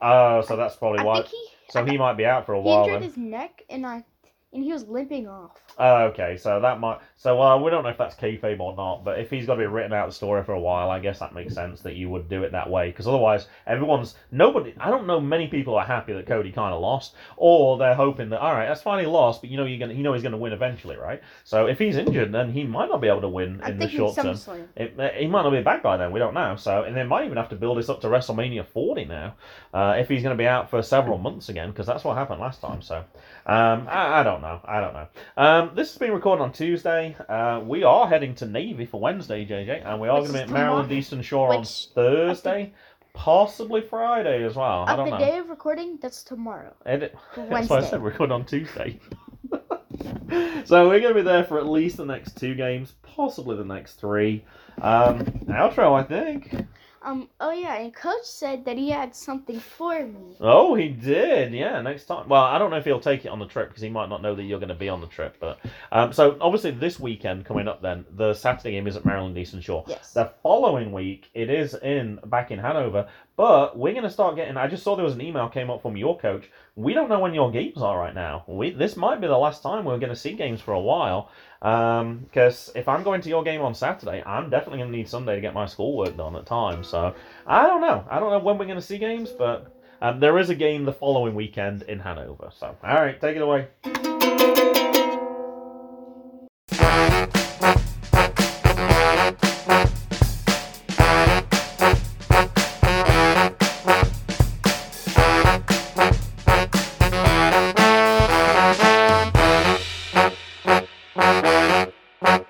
Uh, so that's probably I why. he so he might be out for a He while. injured Then. his neck, and I, and he was limping off. Oh, okay, so that might. So uh, we don't know if that's kayfabe or not, but if he's got to be written out of the story for a while, I guess that makes sense that you would do it that way. Because otherwise, everyone's nobody. I don't know many people are happy that Cody kind of lost, or they're hoping that all right, that's fine, he lost, but you know you're gonna, you know he's gonna win eventually, right? So if he's injured, then he might not be able to win I'm in the short term. It, uh, he might not be back by then. We don't know. So, and they might even have to build this up to WrestleMania 40 now, uh, if he's going to be out for several months again, because that's what happened last time. So, um, I, I don't know. I don't know. Um, this has been recorded on Tuesday. Uh, we are heading to Navy for Wednesday, JJ, and we are going to be at Maryland. Eastern Shore on Thursday, possibly Friday as well. I At don't the know. day of recording, that's tomorrow. For That's why I said record on Tuesday. so we're going to be there for at least the next two games, possibly the next three. Um, outro, I think. Um. Oh yeah, and Coach said that he had something for me. Oh, he did. Yeah, next time. Well, I don't know if he'll take it on the trip because he might not know that you're going to be on the trip. But um, so obviously this weekend coming up, then the Saturday game is at Maryland Eastern Shore. Yes. The following week, it is in back in Hanover, but we're going to start getting. I just saw there was an email came up from your coach. We don't know when your games are right now. We this might be the last time we're going to see games for a while. Because if I'm going to your game on Saturday, I'm definitely going to need Sunday to get my schoolwork done at times. So I don't know. I don't know when we're going to see games, but um, there is a game the following weekend in Hanover. So all right, take it away.